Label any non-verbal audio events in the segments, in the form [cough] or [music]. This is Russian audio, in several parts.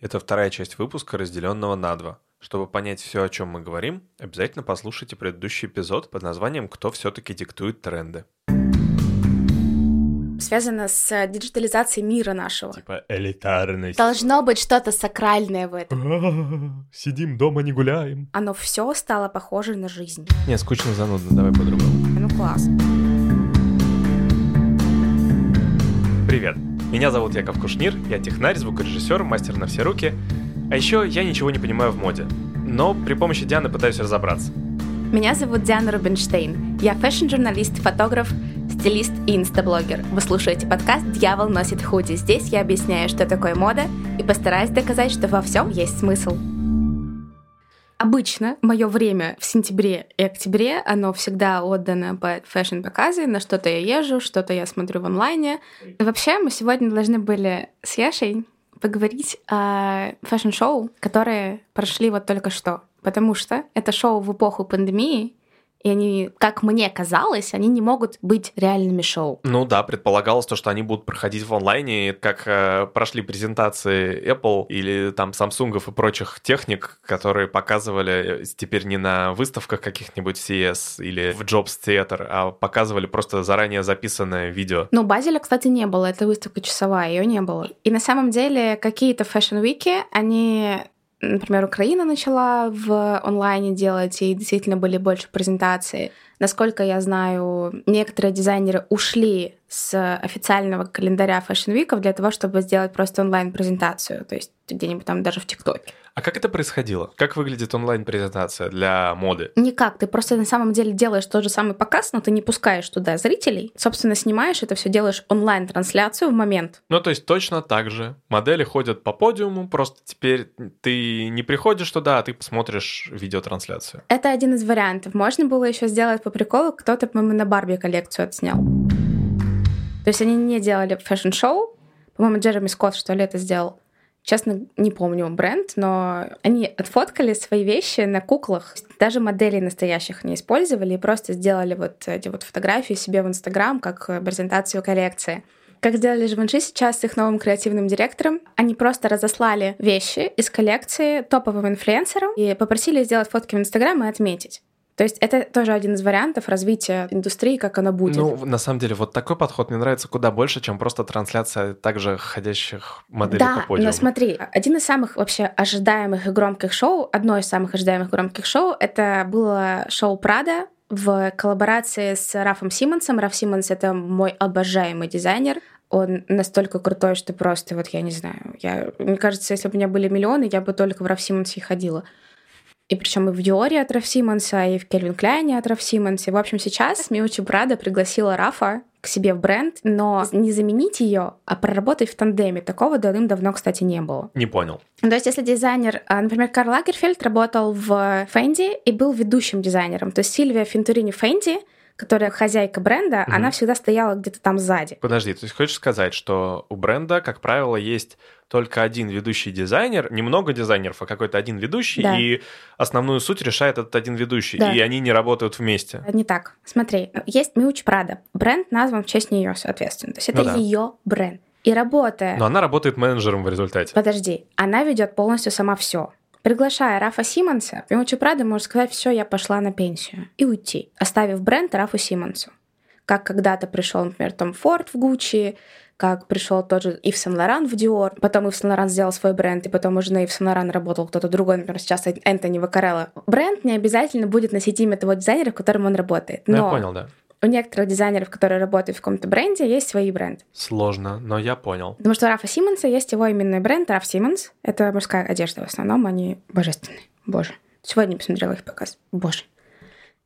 Это вторая часть выпуска, разделенного на два. Чтобы понять все, о чем мы говорим, обязательно послушайте предыдущий эпизод под названием «Кто все-таки диктует тренды». Связано с диджитализацией мира нашего. Типа элитарность. Должно быть что-то сакральное в этом. [laughs] Сидим дома, не гуляем. Оно все стало похоже на жизнь. Не, скучно, занудно, давай по-другому. Ну класс. Привет, меня зовут Яков Кушнир, я технарь, звукорежиссер, мастер на все руки. А еще я ничего не понимаю в моде. Но при помощи Дианы пытаюсь разобраться. Меня зовут Диана Рубинштейн. Я fashion-журналист, фотограф, стилист и инстаблогер. Вы слушаете подкаст «Дьявол носит худи». Здесь я объясняю, что такое мода, и постараюсь доказать, что во всем есть смысл. Обычно мое время в сентябре и октябре, оно всегда отдано под fashion-показы. На что-то я езжу, что-то я смотрю в онлайне. И вообще мы сегодня должны были с Яшей поговорить о fashion-шоу, которые прошли вот только что. Потому что это шоу в эпоху пандемии, и они, как мне казалось, они не могут быть реальными шоу. Ну да, предполагалось то, что они будут проходить в онлайне, как э, прошли презентации Apple или там Samsung и прочих техник, которые показывали э, теперь не на выставках каких-нибудь CES или в Jobs Theater, а показывали просто заранее записанное видео. Ну, Базеля, кстати, не было, это выставка часовая, ее не было. И на самом деле какие-то fashion week и, они например, Украина начала в онлайне делать, и действительно были больше презентаций. Насколько я знаю, некоторые дизайнеры ушли с официального календаря Week для того, чтобы сделать просто онлайн-презентацию, то есть где-нибудь там даже в ТикТоке. А как это происходило? Как выглядит онлайн-презентация для моды? Никак. Ты просто на самом деле делаешь тот же самый показ, но ты не пускаешь туда зрителей. Собственно, снимаешь это все, делаешь онлайн-трансляцию в момент. Ну, то есть точно так же. Модели ходят по подиуму, просто теперь ты не приходишь туда, а ты посмотришь видеотрансляцию. Это один из вариантов. Можно было еще сделать по приколу, кто-то, по-моему, на Барби коллекцию отснял. То есть они не делали fashion-шоу. По-моему, Джереми Скотт, что ли, это сделал. Честно, не помню бренд, но они отфоткали свои вещи на куклах. Даже моделей настоящих не использовали и просто сделали вот эти вот фотографии себе в Инстаграм как презентацию коллекции. Как сделали Живанши сейчас с их новым креативным директором, они просто разослали вещи из коллекции топовым инфлюенсерам и попросили сделать фотки в Инстаграм и отметить. То есть это тоже один из вариантов развития индустрии, как она будет. Ну, на самом деле, вот такой подход мне нравится куда больше, чем просто трансляция также ходящих моделей да, по подиуму. но смотри, один из самых вообще ожидаемых и громких шоу, одно из самых ожидаемых громких шоу, это было шоу Прада в коллаборации с Рафом Симмонсом. Раф Симмонс — это мой обожаемый дизайнер. Он настолько крутой, что просто, вот я не знаю, я, мне кажется, если бы у меня были миллионы, я бы только в Раф Симмонсе ходила. И причем и в Диоре от Раф Симмонса, и в Кельвин Кляйне от Раф Симмонса. В общем, сейчас Миучи Прада пригласила Рафа к себе в бренд, но не заменить ее, а проработать в тандеме. Такого давным-давно, кстати, не было. Не понял. То есть, если дизайнер, а, например, Карл Лагерфельд работал в Фенди и был ведущим дизайнером, то есть Сильвия Финтурини Фенди которая хозяйка бренда, угу. она всегда стояла где-то там сзади. Подожди, то есть хочешь сказать, что у бренда, как правило, есть только один ведущий дизайнер, немного дизайнеров, а какой-то один ведущий, да. и основную суть решает этот один ведущий, да. и они не работают вместе. Не так. Смотри, есть Миуч Прада. Бренд назван в честь нее, соответственно. То есть это ну, да. ее бренд. И работая... Но она работает менеджером в результате. Подожди, она ведет полностью сама все. Приглашая Рафа Симмонса, Миучи Прада может сказать, все, я пошла на пенсию, и уйти, оставив бренд Рафу Симмонсу. Как когда-то пришел, например, Том Форд в Гуччи, как пришел тот же Ив Сен Лоран в Диор, потом Ив Сен Лоран сделал свой бренд, и потом уже на Ив Сен Лоран работал кто-то другой, например, сейчас Энтони Вакарелло. Бренд не обязательно будет носить имя того дизайнера, в котором он работает. Но ну, я понял, да. У некоторых дизайнеров, которые работают в каком-то бренде, есть свои бренды. Сложно, но я понял. Потому что у Рафа Симмонса есть его именной бренд Раф Симмонс. Это мужская одежда в основном, они божественные. Боже. Сегодня посмотрела их показ. Боже.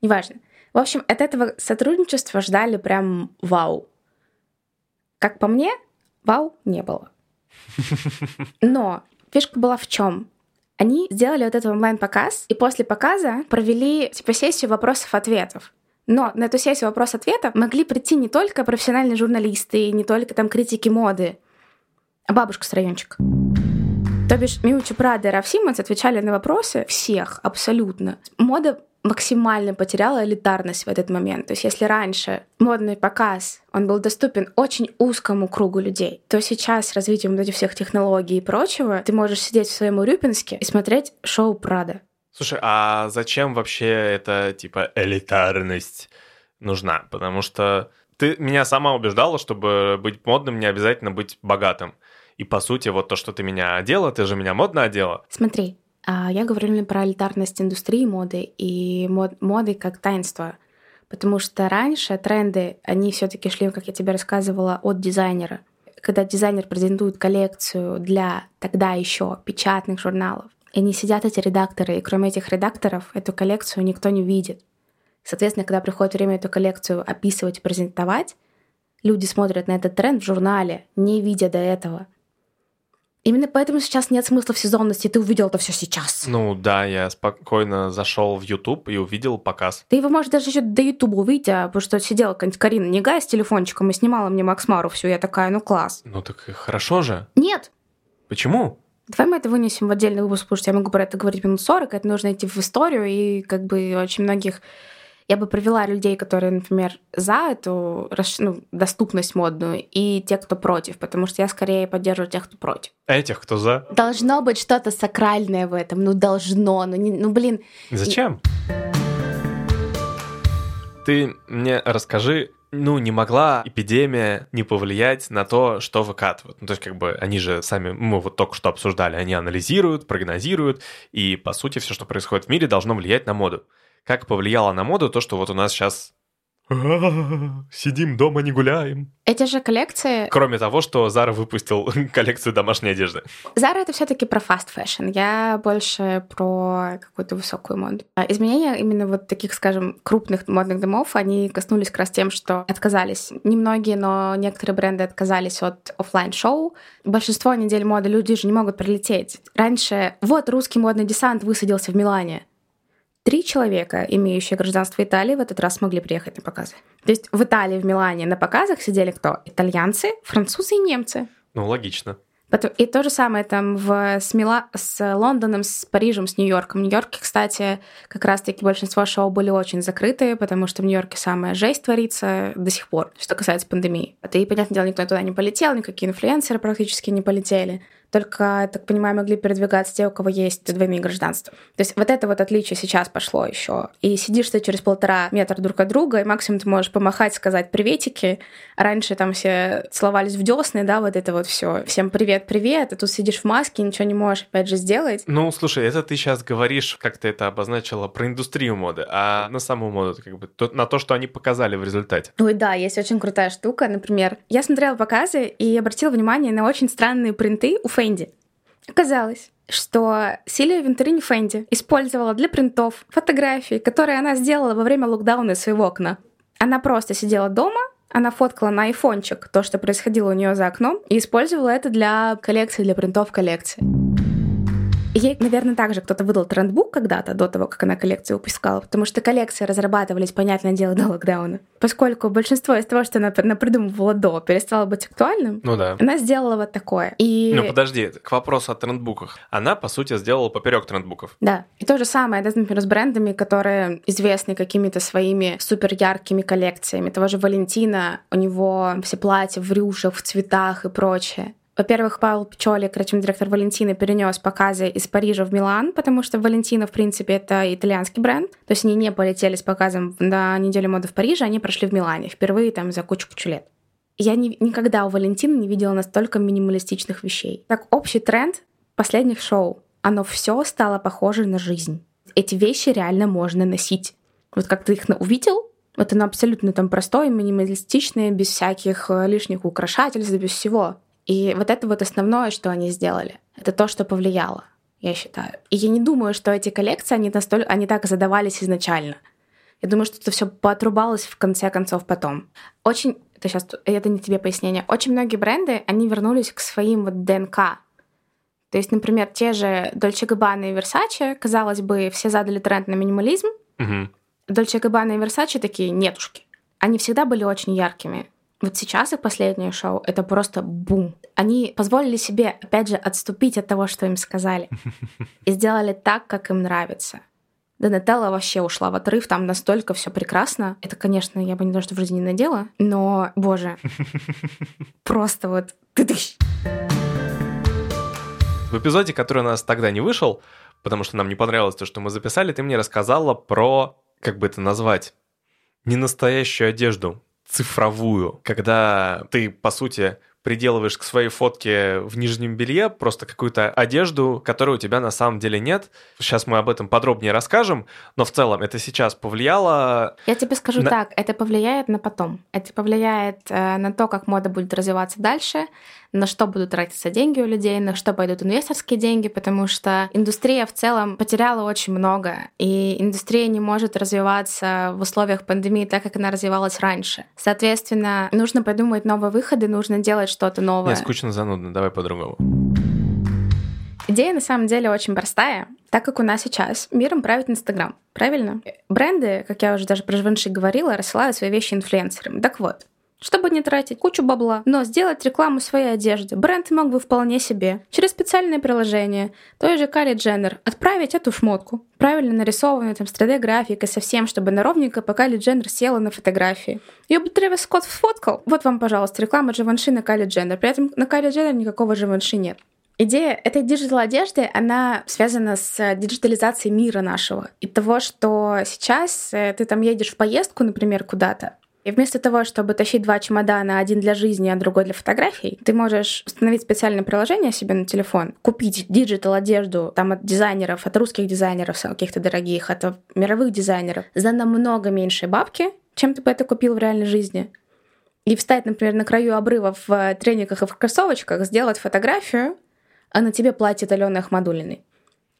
Неважно. В общем, от этого сотрудничества ждали прям вау. Как по мне, вау не было. [laughs] Но фишка была в чем? Они сделали вот этот онлайн-показ, и после показа провели типа сессию вопросов-ответов. Но на эту сессию вопрос-ответов могли прийти не только профессиональные журналисты, не только там критики моды, а бабушка с райончика. То бишь Миучи Прада и Раф Симмонс отвечали на вопросы всех абсолютно. Мода максимально потеряла элитарность в этот момент. То есть если раньше модный показ, он был доступен очень узкому кругу людей, то сейчас с развитием вот этих всех технологий и прочего ты можешь сидеть в своем Урюпинске и смотреть шоу Прада. Слушай, а зачем вообще эта, типа, элитарность нужна? Потому что ты меня сама убеждала, чтобы быть модным, не обязательно быть богатым. И по сути, вот то, что ты меня одела, ты же меня модно одела. Смотри, а, я говорю про элитарность индустрии моды и мод, моды как таинство. Потому что раньше тренды, они все таки шли, как я тебе рассказывала, от дизайнера. Когда дизайнер презентует коллекцию для тогда еще печатных журналов, и не сидят эти редакторы, и кроме этих редакторов эту коллекцию никто не видит. Соответственно, когда приходит время эту коллекцию описывать и презентовать, люди смотрят на этот тренд в журнале, не видя до этого. Именно поэтому сейчас нет смысла в сезонности. Ты увидел это все сейчас. Ну да, я спокойно зашел в YouTube и увидел показ. Ты его, может, даже еще до YouTube увидеть, а, потому что сидела Карина Негай с телефончиком и снимала мне Макс Мару всю. Я такая, ну класс. Ну так хорошо же. Нет. Почему? Давай мы это вынесем в отдельный выпуск, потому что я могу про это говорить минут 40, это нужно идти в историю, и как бы очень многих я бы привела людей, которые, например, за эту ну, доступность модную, и те, кто против, потому что я скорее поддерживаю тех, кто против. А этих, кто за? Должно быть что-то сакральное в этом, ну должно, ну, не, ну блин. Зачем? Ты мне расскажи, ну, не могла эпидемия не повлиять на то, что выкатывают. Ну, то есть, как бы, они же сами, мы вот только что обсуждали, они анализируют, прогнозируют, и, по сути, все, что происходит в мире, должно влиять на моду как повлияло на моду то, что вот у нас сейчас [laughs] Сидим дома, не гуляем. Эти же коллекции... Кроме того, что Зара выпустил [laughs] коллекцию домашней одежды. Зара это все-таки про fast fashion. Я больше про какую-то высокую моду. А изменения именно вот таких, скажем, крупных модных домов, они коснулись как раз тем, что отказались. Немногие, но некоторые бренды отказались от офлайн шоу Большинство недель моды люди же не могут прилететь. Раньше вот русский модный десант высадился в Милане. Три человека, имеющие гражданство Италии, в этот раз смогли приехать на показы. То есть в Италии, в Милане на показах сидели кто? Итальянцы, французы и немцы. Ну, логично. И то же самое там в, с, Мила... с Лондоном, с Парижем, с Нью-Йорком. В Нью-Йорке, кстати, как раз-таки большинство шоу были очень закрытые, потому что в Нью-Йорке самая жесть творится до сих пор, что касается пандемии. И, понятное дело, никто туда не полетел, никакие инфлюенсеры практически не полетели только, я так понимаю, могли передвигаться те, у кого есть двойные гражданства. То есть вот это вот отличие сейчас пошло еще. И сидишь ты через полтора метра друг от друга, и максимум ты можешь помахать, сказать приветики. Раньше там все целовались в десны, да, вот это вот все. Всем привет, привет, а тут сидишь в маске, ничего не можешь опять же сделать. Ну, слушай, это ты сейчас говоришь, как ты это обозначила, про индустрию моды, а на саму моду, как бы, то, на то, что они показали в результате. Ой, да, есть очень крутая штука, например, я смотрела показы и обратила внимание на очень странные принты у Фэнди. Оказалось, что Силия Вентерини Фэнди использовала для принтов фотографии, которые она сделала во время локдауна из своего окна. Она просто сидела дома, она фоткала на айфончик то, что происходило у нее за окном, и использовала это для коллекции, для принтов коллекции. Ей, наверное, также кто-то выдал трендбук когда-то, до того, как она коллекцию выпускала, потому что коллекции разрабатывались, понятное дело, до локдауна. Поскольку большинство из того, что она, придумывала до, перестало быть актуальным, ну да. она сделала вот такое. И... Ну подожди, к вопросу о трендбуках. Она, по сути, сделала поперек трендбуков. Да. И то же самое, да, например, с брендами, которые известны какими-то своими супер яркими коллекциями. Того же Валентина, у него все платья в рюшах, в цветах и прочее. Во-первых, Павел Пчоли, креативный директор Валентины, перенес показы из Парижа в Милан, потому что Валентина, в принципе, это итальянский бренд. То есть они не полетели с показом на неделю моды в Париже, они прошли в Милане впервые там за кучу-кучу лет. Я не, никогда у Валентины не видела настолько минималистичных вещей. Так, общий тренд последних шоу. Оно все стало похоже на жизнь. Эти вещи реально можно носить. Вот как ты их увидел, вот оно абсолютно там простое, минималистичное, без всяких э, лишних украшательств, без всего. И вот это вот основное, что они сделали. Это то, что повлияло, я считаю. И я не думаю, что эти коллекции, они, настолько, они так задавались изначально. Я думаю, что это все поотрубалось в конце концов потом. Очень, это сейчас, это не тебе пояснение. Очень многие бренды, они вернулись к своим вот ДНК. То есть, например, те же Dolce Gabbana и Versace, казалось бы, все задали тренд на минимализм. Угу. Dolce Gabbana и Versace такие нетушки. Они всегда были очень яркими. Вот сейчас их последнее шоу — это просто бум. Они позволили себе, опять же, отступить от того, что им сказали. [laughs] И сделали так, как им нравится. Донателла вообще ушла в отрыв, там настолько все прекрасно. Это, конечно, я бы не то, что в жизни не надела, но, боже, [laughs] просто вот ты В эпизоде, который у нас тогда не вышел, потому что нам не понравилось то, что мы записали, ты мне рассказала про, как бы это назвать, не настоящую одежду, цифровую, когда ты, по сути, приделываешь к своей фотке в нижнем белье просто какую-то одежду, которой у тебя на самом деле нет. Сейчас мы об этом подробнее расскажем, но в целом это сейчас повлияло... Я тебе скажу на... так, это повлияет на потом. Это повлияет э, на то, как мода будет развиваться дальше, на что будут тратиться деньги у людей, на что пойдут инвесторские деньги, потому что индустрия в целом потеряла очень много, и индустрия не может развиваться в условиях пандемии так, как она развивалась раньше. Соответственно, нужно придумать новые выходы, нужно делать что-то новое. Не, скучно, занудно, давай по-другому. Идея на самом деле очень простая, так как у нас сейчас миром правит Инстаграм, правильно? Бренды, как я уже даже про Живанши говорила, рассылают свои вещи инфлюенсерам. Так вот, чтобы не тратить кучу бабла, но сделать рекламу своей одежды. Бренд мог бы вполне себе через специальное приложение той же Кари Дженнер отправить эту шмотку, правильно нарисованную там с 3D-графикой совсем, чтобы на ровненько, пока Кали Дженнер села на фотографии. Ее бы Трэвис Скотт сфоткал. Вот вам, пожалуйста, реклама Живанши на Кайли Дженнер. При этом на Кайли Дженнер никакого Живанши нет. Идея этой digital одежды, она связана с диджитализацией мира нашего. И того, что сейчас э, ты там едешь в поездку, например, куда-то, и вместо того, чтобы тащить два чемодана, один для жизни, а другой для фотографий, ты можешь установить специальное приложение себе на телефон, купить digital одежду там от дизайнеров, от русских дизайнеров каких-то дорогих, от мировых дизайнеров за намного меньшие бабки, чем ты бы это купил в реальной жизни. И встать, например, на краю обрыва в трениках и в кроссовочках, сделать фотографию, а на тебе платье Алены Ахмадулиной.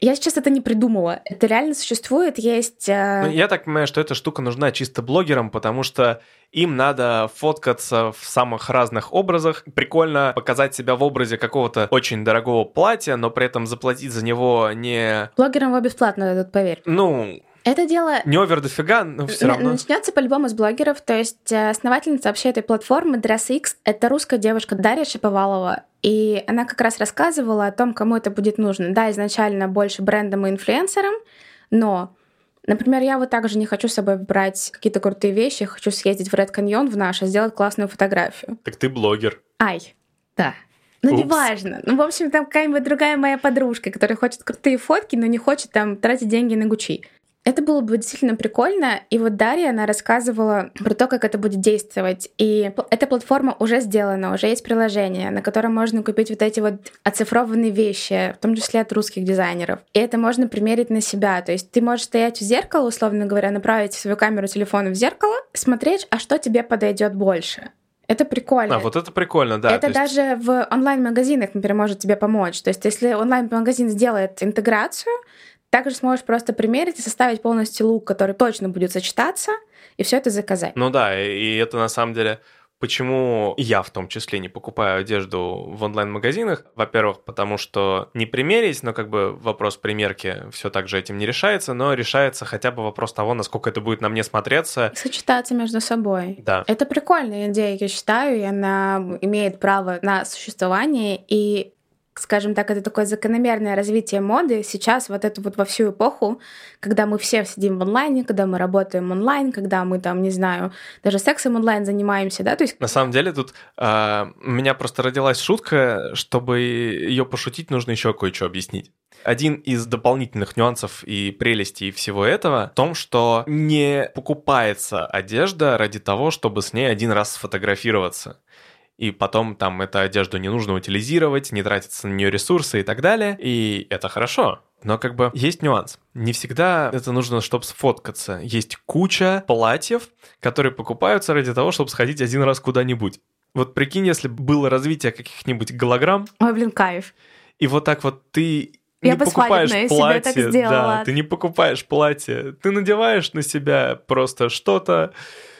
Я сейчас это не придумала. Это реально существует. Есть... Э... Ну, я так понимаю, что эта штука нужна чисто блогерам, потому что им надо фоткаться в самых разных образах. Прикольно показать себя в образе какого-то очень дорогого платья, но при этом заплатить за него не... Блогерам его бесплатно дадут, поверь. Ну, это дело... Не овер дофига, но все равно. Начнется по-любому с блогеров. То есть э, основательница вообще этой платформы DressX — это русская девушка Дарья Шиповалова. И она как раз рассказывала о том, кому это будет нужно. Да, изначально больше брендам и инфлюенсерам, но Например, я вот также не хочу с собой брать какие-то крутые вещи, хочу съездить в Red Canyon в наш и сделать классную фотографию. Так ты блогер. Ай, да. Ну, Упс. неважно. Ну, в общем, там какая-нибудь другая моя подружка, которая хочет крутые фотки, но не хочет там тратить деньги на Гучи. Это было бы действительно прикольно. И вот Дарья, она рассказывала про то, как это будет действовать. И эта платформа уже сделана, уже есть приложение, на котором можно купить вот эти вот оцифрованные вещи, в том числе от русских дизайнеров. И это можно примерить на себя. То есть ты можешь стоять в зеркало, условно говоря, направить свою камеру телефона в зеркало, смотреть, а что тебе подойдет больше. Это прикольно. А вот это прикольно, да. Это есть... даже в онлайн-магазинах, например, может тебе помочь. То есть если онлайн-магазин сделает интеграцию, также сможешь просто примерить и составить полностью лук, который точно будет сочетаться, и все это заказать. Ну да, и это на самом деле Почему я в том числе не покупаю одежду в онлайн-магазинах? Во-первых, потому что не примерить, но как бы вопрос примерки все так же этим не решается, но решается хотя бы вопрос того, насколько это будет на мне смотреться. Сочетаться между собой. Да. Это прикольная идея, я считаю, и она имеет право на существование, и скажем так, это такое закономерное развитие моды сейчас, вот эту вот во всю эпоху, когда мы все сидим в онлайне, когда мы работаем онлайн, когда мы там, не знаю, даже сексом онлайн занимаемся, да, то есть... На самом деле тут э, у меня просто родилась шутка, чтобы ее пошутить, нужно еще кое-что объяснить. Один из дополнительных нюансов и прелестей всего этого в том, что не покупается одежда ради того, чтобы с ней один раз сфотографироваться и потом там эту одежду не нужно утилизировать, не тратиться на нее ресурсы и так далее, и это хорошо. Но как бы есть нюанс. Не всегда это нужно, чтобы сфоткаться. Есть куча платьев, которые покупаются ради того, чтобы сходить один раз куда-нибудь. Вот прикинь, если было развитие каких-нибудь голограмм. Ой, блин, кайф. И вот так вот ты я не покупаешь платье, так да, ты не покупаешь платье, ты надеваешь на себя просто что-то.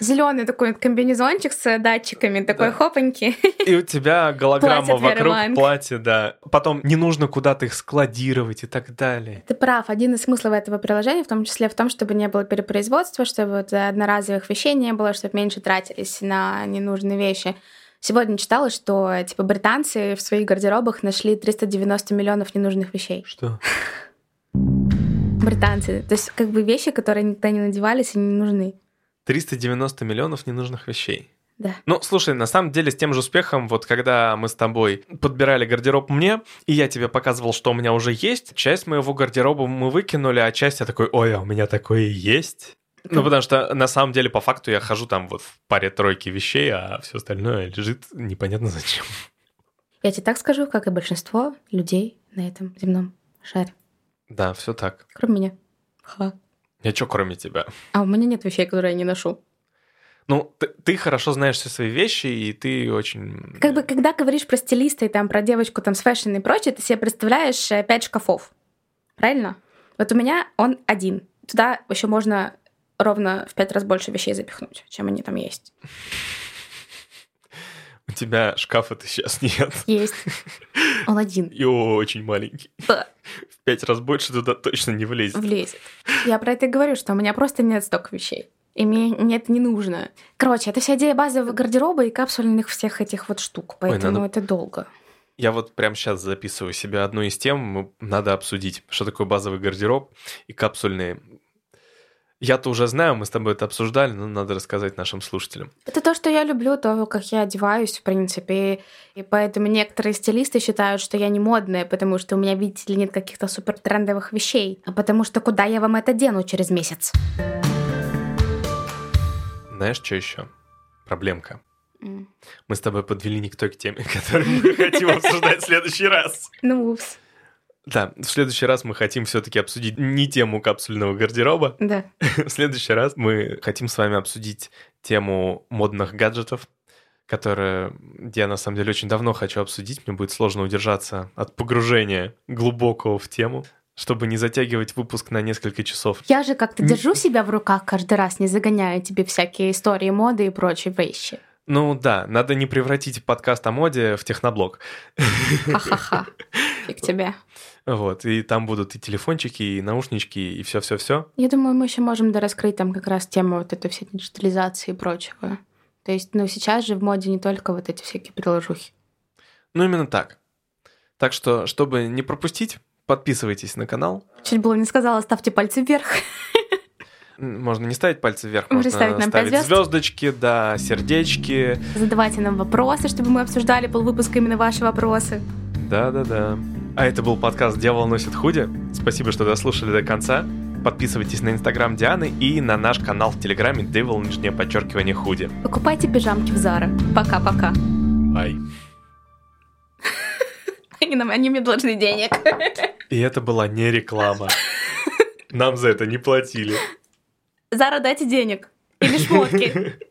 Зеленый такой комбинезончик с датчиками, такой да. хопаньки. И у тебя голограмма вокруг платья, да. Потом не нужно куда-то их складировать и так далее. Ты прав. Один из смыслов этого приложения, в том числе в том, чтобы не было перепроизводства, чтобы вот одноразовых вещей не было, чтобы меньше тратились на ненужные вещи. Сегодня читала, что типа британцы в своих гардеробах нашли 390 миллионов ненужных вещей. Что? [laughs] Британцы. То есть как бы вещи, которые никогда не надевались и не нужны. 390 миллионов ненужных вещей. Да. Ну, слушай, на самом деле, с тем же успехом, вот когда мы с тобой подбирали гардероб мне, и я тебе показывал, что у меня уже есть, часть моего гардероба мы выкинули, а часть я такой, ой, а у меня такое есть. Ну, потому что на самом деле, по факту, я хожу там вот в паре тройки вещей, а все остальное лежит непонятно зачем. Я тебе так скажу, как и большинство людей на этом земном шаре. Да, все так. Кроме меня. Ха. Я что, кроме тебя? А у меня нет вещей, которые я не ношу. Ну, ты, ты хорошо знаешь все свои вещи, и ты очень... Как бы, когда говоришь про стилиста и там про девочку там с fashion и прочее, ты себе представляешь э, пять шкафов. Правильно? Вот у меня он один. Туда еще можно ровно в пять раз больше вещей запихнуть, чем они там есть. У тебя шкафа-то сейчас [laughs] нет. Есть. Он один. И очень маленький. Да. В пять раз больше туда точно не влезет. Влезет. Я про это и говорю, что у меня просто нет столько вещей. И мне, это не нужно. Короче, это вся идея базового гардероба и капсульных всех этих вот штук. Поэтому надо- это долго. Я вот прямо сейчас записываю себе одну из тем, надо обсудить, что такое базовый гардероб и капсульные. Я-то уже знаю, мы с тобой это обсуждали, но надо рассказать нашим слушателям. Это то, что я люблю, то, как я одеваюсь, в принципе. И поэтому некоторые стилисты считают, что я не модная, потому что у меня, видите ли, нет каких-то супер трендовых вещей. А потому что куда я вам это дену через месяц? Знаешь, что еще? Проблемка. Мы с тобой подвели не к той теме, [laughs] которую мы хотим обсуждать в следующий раз. Ну, упс. Да, в следующий раз мы хотим все-таки обсудить не тему капсульного гардероба. Да. [laughs] В следующий раз мы хотим с вами обсудить тему модных гаджетов, которая я на самом деле очень давно хочу обсудить. Мне будет сложно удержаться от погружения глубокого в тему, чтобы не затягивать выпуск на несколько часов. Я же как-то держу себя в руках каждый раз, не загоняю тебе всякие истории моды и прочие вещи. Ну да, надо не превратить подкаст о моде в техноблог. Ха-ха-ха. [laughs] Фиг тебе. Вот, и там будут и телефончики, и наушнички, и все-все-все. Я думаю, мы еще можем дораскрыть там как раз тему вот этой всей диджитализации и прочего. То есть, ну, сейчас же в моде не только вот эти всякие приложухи. Ну именно так. Так что, чтобы не пропустить, подписывайтесь на канал. Чуть было не сказала, ставьте пальцы вверх. Можно не ставить пальцы вверх, Можно можно ставить нам ставить звезд. звездочки, да, сердечки. Задавайте нам вопросы, чтобы мы обсуждали полвыпуска именно ваши вопросы. Да-да-да. А это был подкаст «Дьявол носит худи». Спасибо, что дослушали до конца. Подписывайтесь на инстаграм Дианы и на наш канал в телеграме Devil, нижнее подчеркивание, худи. Покупайте пижамки в Зара. Пока-пока. Бай. [laughs] Они, мне должны денег. [laughs] И это была не реклама. Нам за это не платили. Зара, дайте денег. Или шмотки. [laughs]